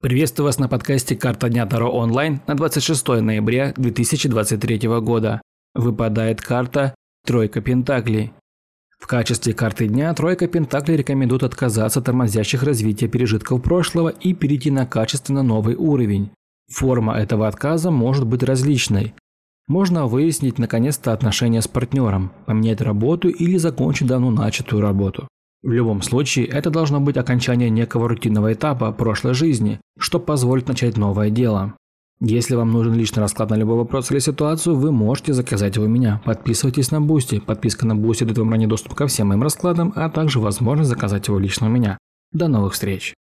Приветствую вас на подкасте «Карта дня Таро онлайн» на 26 ноября 2023 года. Выпадает карта «Тройка Пентаклей». В качестве карты дня «Тройка Пентаклей» рекомендует отказаться от тормозящих развития пережитков прошлого и перейти на качественно новый уровень. Форма этого отказа может быть различной. Можно выяснить наконец-то отношения с партнером, поменять работу или закончить давно начатую работу. В любом случае, это должно быть окончание некого рутинного этапа прошлой жизни, что позволит начать новое дело. Если вам нужен личный расклад на любой вопрос или ситуацию, вы можете заказать его у меня. Подписывайтесь на Boosty. Подписка на Boosty дает вам ранний доступ ко всем моим раскладам, а также возможность заказать его лично у меня. До новых встреч!